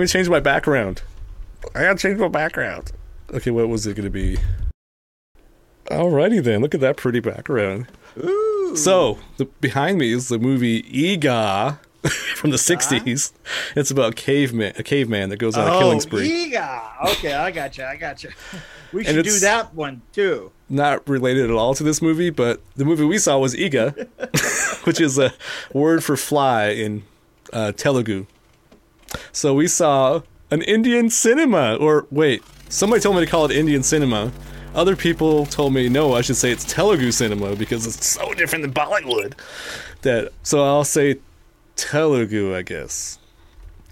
Let me change my background. I gotta change my background. Okay, what was it gonna be? Alrighty then. Look at that pretty background. Ooh. So the, behind me is the movie Eegah from the '60s. It's about caveman, a caveman that goes on a killing spree. Eegah. Okay, I got you. I got you. We should do that one too. Not related at all to this movie, but the movie we saw was Eega, which is a word for fly in uh, Telugu. So we saw an Indian cinema, or wait, somebody told me to call it Indian cinema. Other people told me no, I should say it's Telugu cinema because it's so different than Bollywood. That so I'll say Telugu, I guess.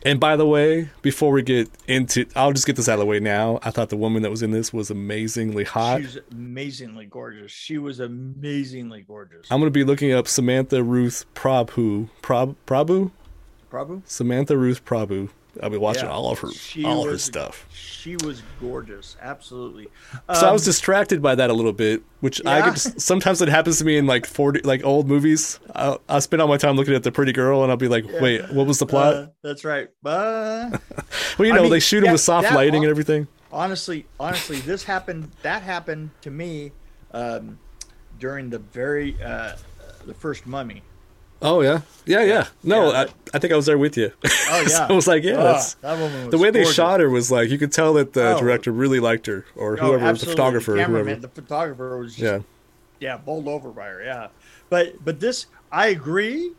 And by the way, before we get into, I'll just get this out of the way now. I thought the woman that was in this was amazingly hot. She's amazingly gorgeous. She was amazingly gorgeous. I'm gonna be looking up Samantha Ruth Prabhu. Prab, Prabhu? Prabhu. Samantha Ruth Prabhu. I'll be watching Yeah. all of her, She all of her stuff. She was gorgeous. Absolutely. so I Um, was distracted by that a little bit, which I Yeah. get, sometimes it happens to me in like forty like old movies. I'll, I'll spend all my time looking at the pretty girl, and I'll be like, "Wait, what was the plot?" uh, that's right. But well, you I know, mean, they shoot him with soft lighting al- and everything. honestly, honestly, this happened. That happened to me um, during the very uh, the first Mummy. Oh yeah, yeah, yeah. No, Yeah. I, I think I was there with you. Oh So yeah, I was like, yeah, Ah, that's, that the way they shot her was like you could tell that the Oh. director really liked her, or Oh, whoever the absolutely. photographer, the whoever. the photographer was just, Yeah. yeah, bowled over by her. Yeah, but but this, I agree,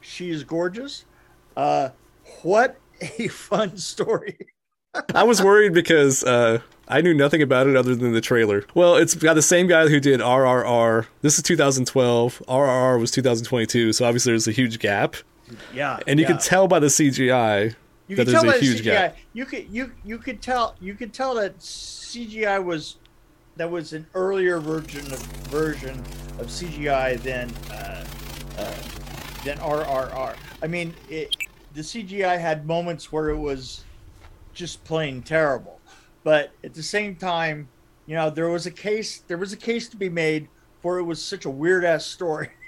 she is gorgeous. Uh, what a fun story! I was worried because uh, I knew nothing about it other than the trailer. Well, it's got the same guy who did RRR. This is 2012. RRR was 2022, so obviously there's a huge gap, Yeah, and you yeah. can tell by the CGI You that there's tell a huge CGI. gap. You could you you could tell you could tell that CGI was that was an earlier version of version of CGI than uh, uh, than RRR. I mean, it, the CGI had moments where it was just plain terrible, but at the same time, you know, there was a case there was a case to be made for it was such a weird ass story.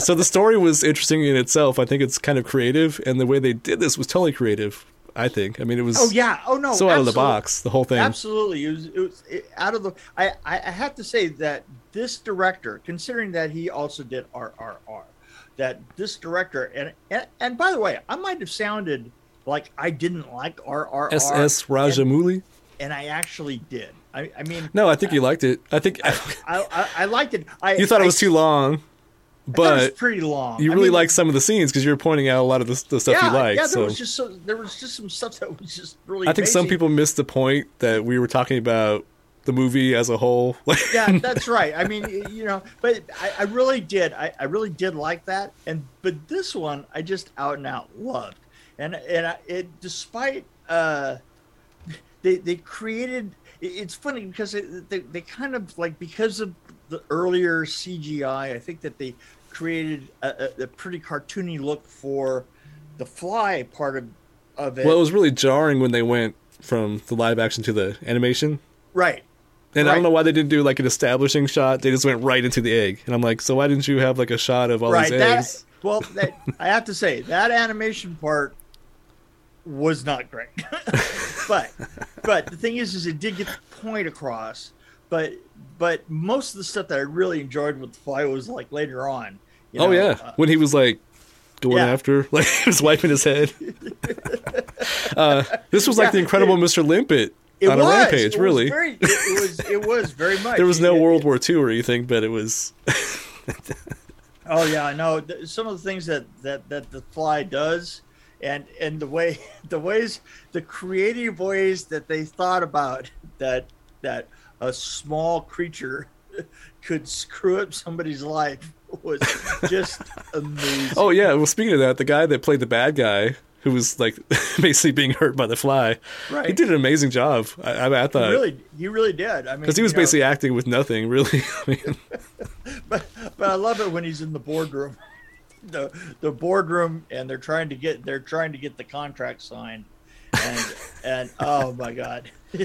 So the story was interesting in itself. I think it's kind of creative, and the way they did this was totally creative. I think. I mean, it was Oh yeah. Oh no. so out of the box. The whole thing. Absolutely, it was, it was it, out of the. I, I I have to say that this director, considering that he also did RRR, that this director and and, and by the way, I might have sounded like I didn't like RRR. S.S. Rajamouli. and I actually did. I, I mean, No, I think you liked it. I think I, I, I liked it. I you thought it was too long, I it was but pretty long. you I really mean, liked some of the scenes because you were pointing out a lot of the, the stuff yeah, you liked. yeah. There so. was just so there was just some stuff that was just really. I think some people missed the point that we were talking about the movie as a whole. yeah, that's right. I mean, you know, but I, I really did. I, I really did like that. And but this one, I just out and out loved. And and I, it, despite uh, they they created. It's funny because it, they they kind of like because of the earlier CGI. I think that they created a, a, a pretty cartoony look for the fly part of of it. well, it was really jarring when they went from the live action to the animation. right. And I don't know why they didn't do like an establishing shot. They just went right into the egg. And I'm like, so why didn't you have like a shot of all right these that eggs? well that, i have to say that animation part was not great but but the thing is is it did get the point across but but most of the stuff that i really enjoyed with the fly was like later on you oh yeah, uh, when he was like going yeah. after, like he was wiping his head. uh, this was like Yeah, the Incredible it- Mr. Limpet it on was, a rampage. it was really, very, it, it was it was very much there was no World War II or anything, but it was. Oh yeah, I know. Some of the things that that that the fly does, and and the way the ways the creative ways that they thought about that that a small creature could screw up somebody's life was just amazing. Oh yeah. Well, speaking of that, the guy that played the bad guy, who was like basically being hurt by the fly, right. he did an amazing job. I, I, I He thought really, he really did. I mean, because he was you know, basically acting with nothing, really. I mean, but but I love it when he's in the boardroom, the the boardroom, and they're trying to get they're trying to get the contract signed, and and oh my god,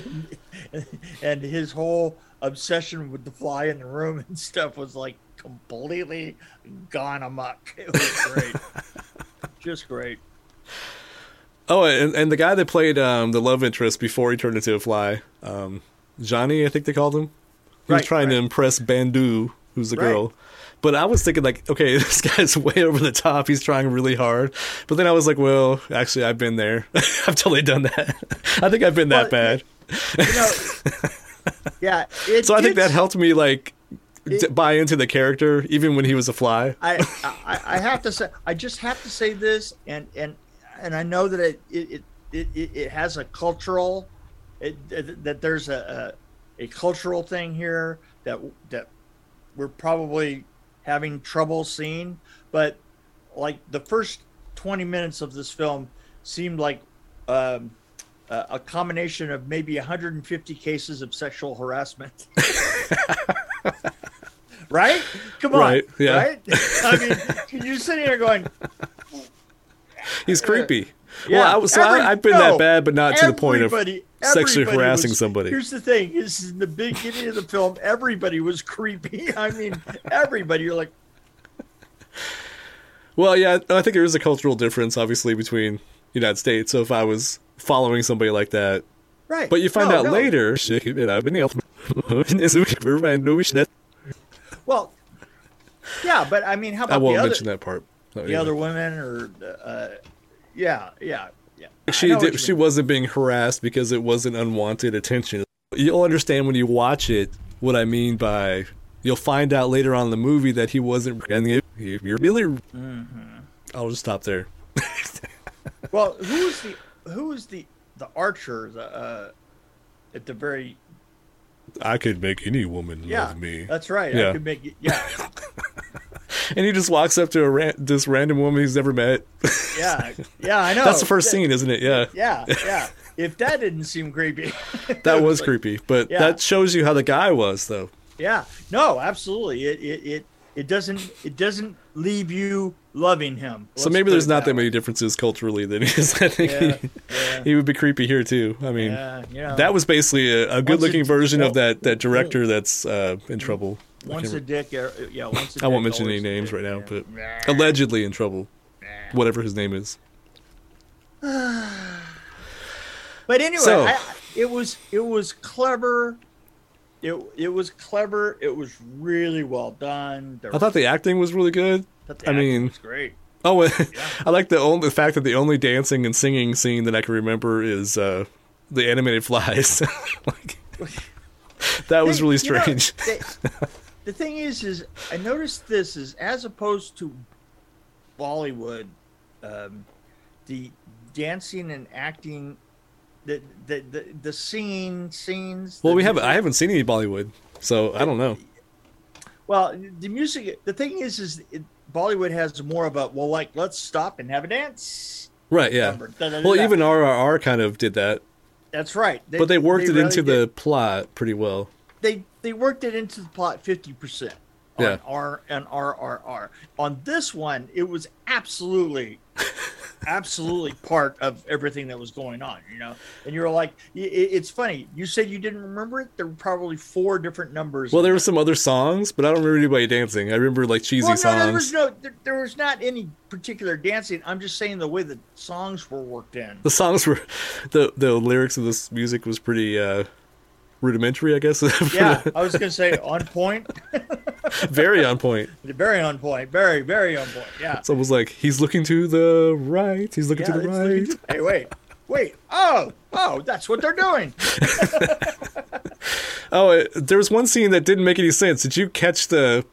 and his whole obsession with the fly in the room and stuff was like completely gone amok. It was great, just great. Oh, and, and the guy that played um, the love interest before he turned into a fly, um, Johnny, I think they called him. He was Right, trying to impress Bindu, who's the Right. girl. But I was thinking like, okay, this guy's way over the top. He's trying really hard. But then I was like, well, actually, I've been there. I've totally done that. I think I've been that Well, bad. You know, yeah. It So I think that helped me like It- buy into the character, even when he was a fly. I, I I have to say I just have to say this and and and I know that it it it, it, it has a cultural it, that there's a, a a cultural thing here that that we're probably having trouble seeing but like the first 20 minutes of this film seemed like um, a a combination of maybe 150 cases of sexual harassment right come on Right, yeah. right i mean you're sitting there going He's creepy. Yeah, well, I was, so every- I, I've been no, that bad, but not to the point of everybody- sexually harassing was- somebody. Here's the thing: is in the beginning of the film, everybody was creepy. I mean, everybody. You're like, Well, yeah, I think there is a cultural difference, obviously, between United States. So if I was following somebody like that, right. but you find No, out no. later, Well, yeah, but I mean, how about I won't the other, mention that part. The yeah. other women, or uh, yeah, yeah, she did, she mean. wasn't being harassed because it wasn't unwanted attention. You'll understand when you watch it what I mean by. You'll find out later on in the movie that he wasn't. And you're really. Mm-hmm. I'll just stop there. Well, who is the who is the the archer? The uh, at the very I could make any woman yeah, love me. that's right. Yeah. I could make. Yeah, And he just walks up to a ran- this random woman he's never met. yeah, yeah. I know. That's the first That- scene, isn't it? Yeah. Yeah, yeah. If that didn't seem creepy, That was like- creepy, but Yeah. that shows you how the guy was, though. Yeah, no, absolutely. It it it, it doesn't it doesn't leave you loving him. So Let's maybe there's not that many differences culturally than is. I think Yeah, he, yeah. he would be creepy here too. I mean, Yeah, you know, that was basically a, a good-looking version well, of that that director that's uh, in trouble. I once a dick. uh, Yeah, once a I won't mention any names dick, right now, yeah. but allegedly in trouble, whatever his name is. But anyway, So- I, it was it was clever. It it was clever. It was really well done. There I thought the acting was really good. the I mean, was great. Oh, I like the only the fact that the only dancing and singing scene that I can remember is uh, the animated flies. like, that was really you know, strange. The, thing is, is I noticed this is as opposed to Bollywood, um, the dancing and acting, the the the, the scene scenes. well, we haven't. I haven't seen any Bollywood, so I don't know. Well, the music. The thing is, is it, Bollywood has more of a well, like let's stop and have a dance. Right? Yeah. number. Well, even RRR kind of did that, that's right. but they worked it really into did. the plot pretty well. they they worked it into the plot fifty percent on Yeah. R and RRR. On this one, it was absolutely, absolutely part of everything that was going on. You know, and you were like, it's funny. You said you didn't remember it. There were probably four different numbers. Well, there were some other songs, but I don't remember anybody dancing. I remember like cheesy Well, no, there was songs. no, there, there was not any particular dancing. I'm just saying the way the songs were worked in. The songs were, the the lyrics of this music was pretty uh, rudimentary, I guess. Yeah, I was gonna say on point, very on point. very on point, very very on point. Yeah. It's almost like he's looking to the right. He's looking Yeah, to the right. to- hey, wait, wait. Oh, oh, that's what they're doing. Oh, it, there was one scene that didn't make any sense. Did you catch the?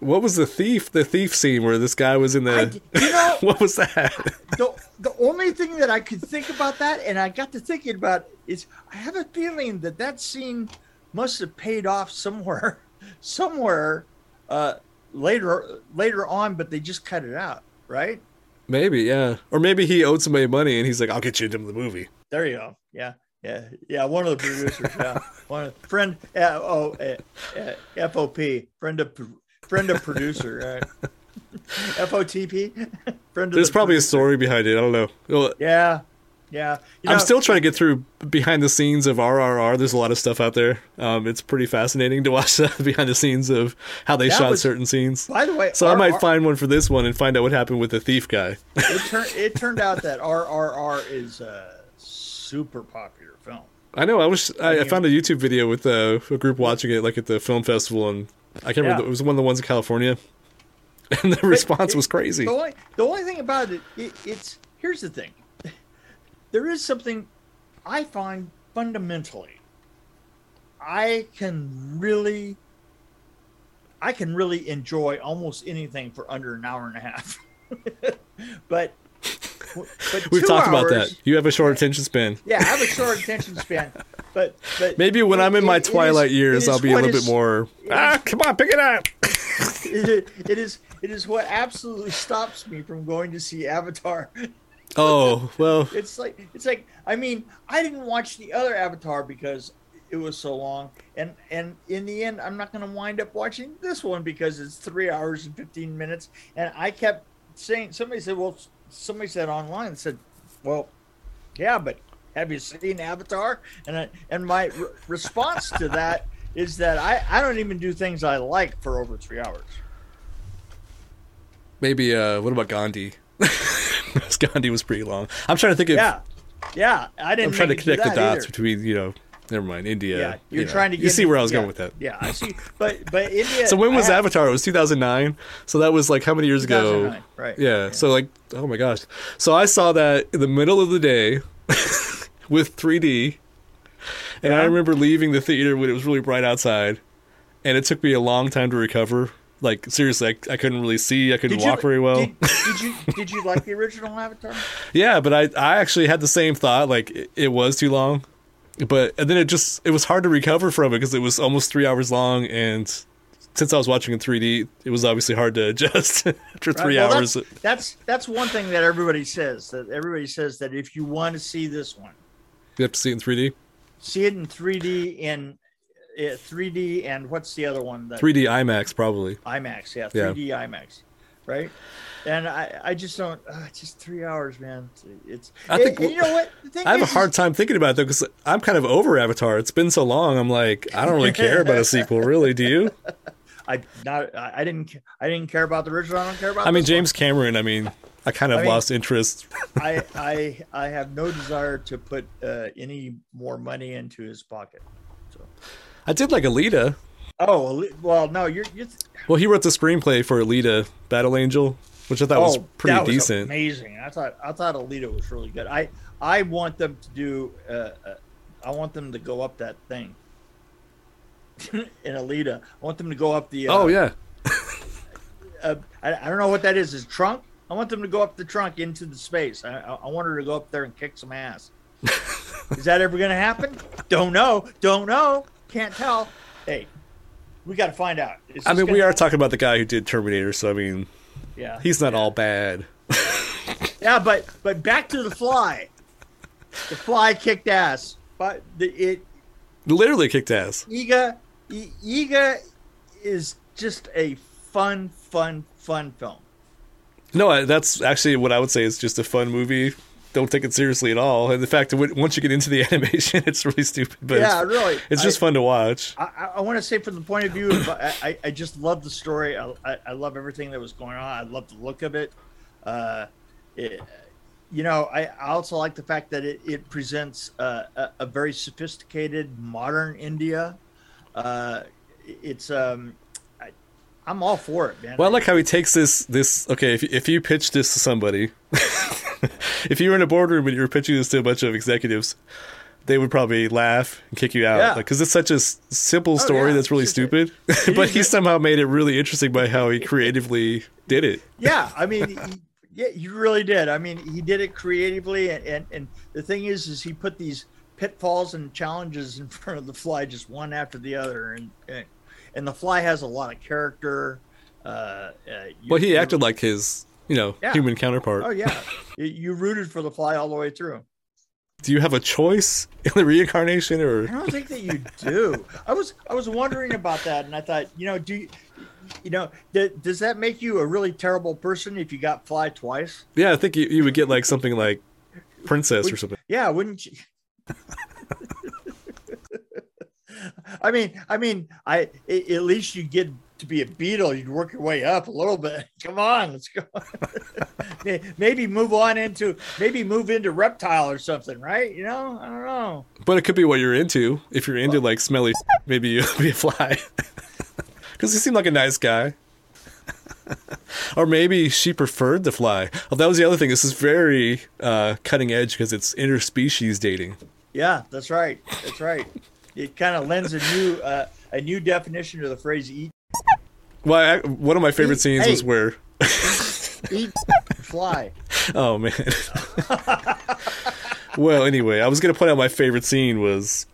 What was the thief? The thief scene where this guy was in the. I you know- what was that? The, the only thing that I could think about that, and I got to thinking about, is I have a feeling that that scene must have paid off somewhere, somewhere uh, later later on, but they just cut it out, right? maybe, yeah, or maybe he owed somebody money and he's like, "I'll get you into the movie." There you go. Yeah, yeah, yeah. One of the producers, yeah, one of, friend. Uh, oh, uh, uh, FOP, friend of friend of producer, right? FOTP, friend of There's the probably a story behind it. I don't know. Well, Yeah, Yeah, you I'm know, still trying to get through behind the scenes of RRR. There's a lot of stuff out there. Um, it's pretty fascinating to watch the behind the scenes of how they shot was- certain scenes. By the way, So I might find one for this one and find out what happened with the thief guy. it, tur- it turned out that RRR is a super popular film. I know. I wish I, I found a YouTube video with uh, a group watching it, like at the film festival, and I can't remember. It was one of the ones in California, and the response it- was crazy. The only, the only thing about it, it, it's here's the thing. There is something I find fundamentally. I can really, I can really enjoy almost anything for under an hour and a half. but, but We've talked about that. You have a short attention span. Yeah, I have a short attention span, but but Maybe when it- I'm in my it- it is- twilight it years, I'll be a little is- bit more. Ah, come on, pick it up. it, it is it is what absolutely stops me from going to see Avatar. Oh well, It's like it's like I mean I didn't watch the other Avatar because it was so long, and and in the end I'm not going to wind up watching this one because it's three hours and fifteen minutes, and I kept saying somebody said well somebody said online said well yeah but have you seen Avatar and I, and my re- response to that is that I I don't even do things I like for over three hours. maybe. Uh, what about Gandhi? Gandhi was pretty long. I'm trying to think of. Yeah, yeah. I didn't. I'm trying to connect the dots either. between you know. Never mind, India. Yeah, you're you know. trying to. Get, You see where I was yeah, going with that. Yeah, I see. But but India. So when was Avatar? It was 2009. So that was like how many years ago? 2009, Right. Yeah, So like, oh my gosh. So I saw that in the middle of the day with 3D, and I uh-huh. remember leaving the theater when it was really bright outside, and it took me a long time to recover. Like seriously, I, I couldn't really see. I couldn't you- walk very well. Did, did you did you like the original Avatar? Yeah, but I I actually had the same thought. Like it, it was too long, but and then it just it was hard to recover from it because it was almost three hours long, and since I was watching in 3D, it was obviously hard to adjust after three Right, well, hours. That's, that's that's one thing that everybody says. That everybody says that if you want to see this one, You have to see it in 3D. see it in 3D in uh, 3D and what's the other one? That 3D IMAX probably. IMAX, yeah, Yeah. 3D IMAX, right? And I, I just don't. Uh, just three hours, man. It's. I think- you know what? The thing I have a hard time thinking about it though because I'm kind of over Avatar. It's been so long. I'm like, I don't really care about a sequel, really. Do you? I not. I, didn't. I didn't care about the original. I don't care about. I mean, this one. James Cameron. I mean, I kind of I mean- lost interest. I, I I have no desire to put uh, any more money into his pocket. So. I did like Alita. Oh well, no, you're. you're Well, he wrote the screenplay for Alita: Battle Angel, which I thought was oh, pretty was decent. amazing. I thought I thought Alita was really good. I I want them to do. Uh, uh, I want them to go up that thing. in Alita, I want them to go up the. Uh, oh yeah, uh, I, I don't know what that is. Is trunk? I want them to go up the trunk into the space. I, I, I want her to go up there and kick some ass. is that ever going to happen? Don't know. Don't know. Can't tell. Hey, we got to find out. Is I mean, we are talking about the guy who did Terminator, so I mean, Yeah, he's not all bad. yeah, but but back to the fly. The fly kicked ass, but the, it Literally kicked ass. Eega I- Eega is just a fun, fun, fun film. No, that's actually what I would say is just a fun movie. Don't take it seriously at all. And the fact that once you get into the animation, it's really stupid. But yeah, it's, really. it's just I- fun to watch. I, I- want to say from the point of view of I, I, I just love the story. I, I, love everything that was going on. I love the look of it. Uh, it you know, I, I also like the fact that it, it presents uh, a, a very sophisticated modern India. Uh, it's um, I, I'm all for it, man. Well, I like how he takes this. This okay. If if you pitch this to somebody, if you were in a boardroom and you were pitching this to a bunch of executives, they would probably laugh and kick you out Yeah. because it's such a s- simple story yeah. that's really stupid. but he somehow made it really interesting by how he creatively did it. yeah i mean he, yeah he really did i mean he did it creatively and, and and the thing is is he put these pitfalls and challenges in front of the fly just one after the other and and, and the fly has a lot of character uh, uh you- Well, he acted like his you know Yeah. human counterpart. oh yeah You- rooted for the fly all the way through Do you have a choice in the reincarnation, or i don't think that you do i was i was wondering about that and i thought you know do you you know th- does that make you a really terrible person if you got fly twice yeah? I think you, you would get like something like princess or something. Yeah, wouldn't you? I mean, I mean, I at least you get to be a beetle. You'd work your way up a little bit. Come on, let's go. maybe move on into maybe move into reptile or something, right? You know, I don't know. But it could be what you're into. If you're into like smelly, maybe you'll be a fly. Because he seemed like a nice guy. or maybe she preferred the fly. Oh, that was the other thing. This is very uh, cutting edge because it's interspecies dating. Yeah, that's right. That's right. It kind of lends a new uh, a new definition to the phrase "eat." Well, I, one of my favorite Eat- scenes hey. was where. Eat fly. Oh man. well, anyway, I was gonna point out my favorite scene was,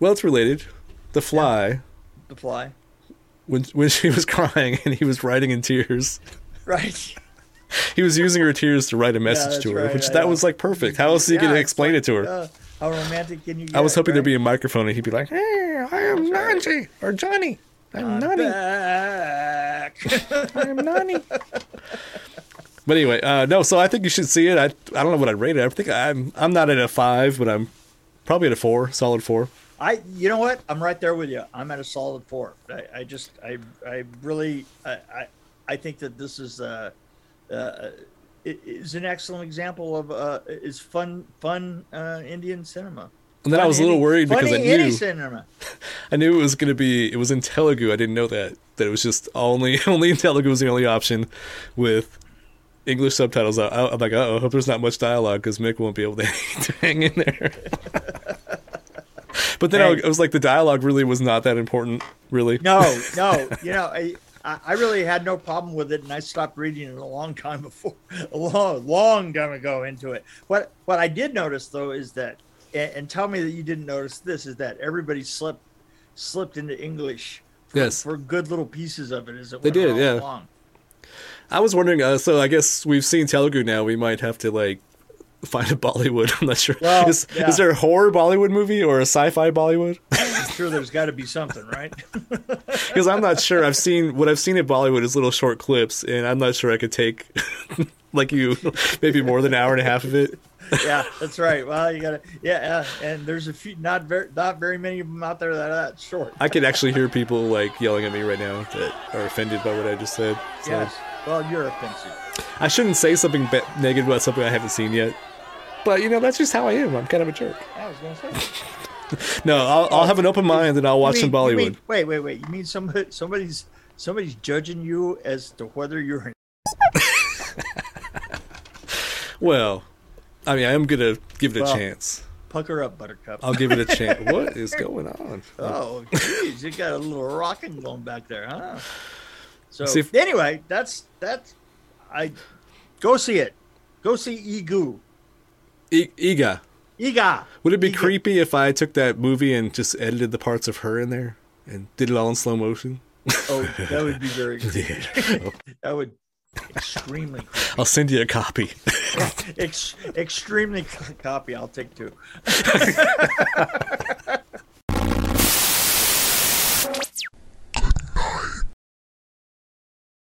well, it's related. The fly The fly. when when she was crying and he was writing in tears. Right. He was using her tears to write a message that's to her, right, which that know. was like perfect. How else Yeah, gonna explain like, it to her? uh, how romantic can you get? I was hoping right? there'd be a microphone and he'd be like, "Hey, I am Nancy or Johnny. I'm Nani. I'm Nani." But anyway, uh, no. So I think you should see it. I I don't know what I'd rate it. I think I'm I'm not at a five, but I'm probably at a four, solid four. I, you know what? I'm right there with you. I'm at a solid four. I, I just, I, I really, I, I, I think that this is, uh, uh, it is an excellent example of, uh, is fun, fun, uh, Indian cinema. And then I was a little worried because I knew. I knew it was going to be it was in Telugu. I didn't know that that it was just only only in Telugu was the only option with English subtitles. I, I'm like, oh, I hope there's not much dialogue because Mick won't be able to, to hang in there. but then I, Hey. I was like, the dialogue really was not that important, really. No, no, you know, I, I I really had no problem with it, and I stopped reading it a long time before, a long, long time ago into it. What what I did notice though is that, and, and tell me that you didn't notice this, is that everybody slipped slipped into English. For, Yes. for good little pieces of it as it They did, yeah. along. I was wondering. Uh, so I guess we've seen Telugu now. We might have to like find a Bollywood. I'm not sure. Well, is, yeah. is there a horror Bollywood movie or a sci-fi Bollywood? I'm sure there's got to be something, right? because I'm not sure. I've seen what I've seen at Bollywood is little short clips, and I'm not sure I could take like you maybe more than an hour and a half of it. yeah, that's right. Well, you got to, yeah, yeah, and there's a few, not very, not very many of them out there that are that short. I could actually hear people like yelling at me right now that are offended by what I just said. So Yes. Well, you're offensive. I shouldn't say something ba- negative about something I haven't seen yet. But you know that's just how I am. I'm kind of a jerk. I was going to say. No, I'll, I'll have an open mind and I'll watch You some Bollywood. mean- wait, wait, wait. You mean somebody, somebody's somebody's judging you as to whether you're an Well, I mean, I am gonna give it a Well- chance. pucker up, Buttercup? I'll give it a chance. what is going on? oh, jeez, you got a little rocking going back there, huh? So See if- anyway, that's that's I go see it. Go see Egu. E- Eega, Eega. would it be Eega. creepy if I took that movie and just edited the parts of her in there and did it all in slow motion? Oh, that would be very. Yeah. That would extremely creepy. I'll send you a copy. Ex- extremely copy. I'll take two.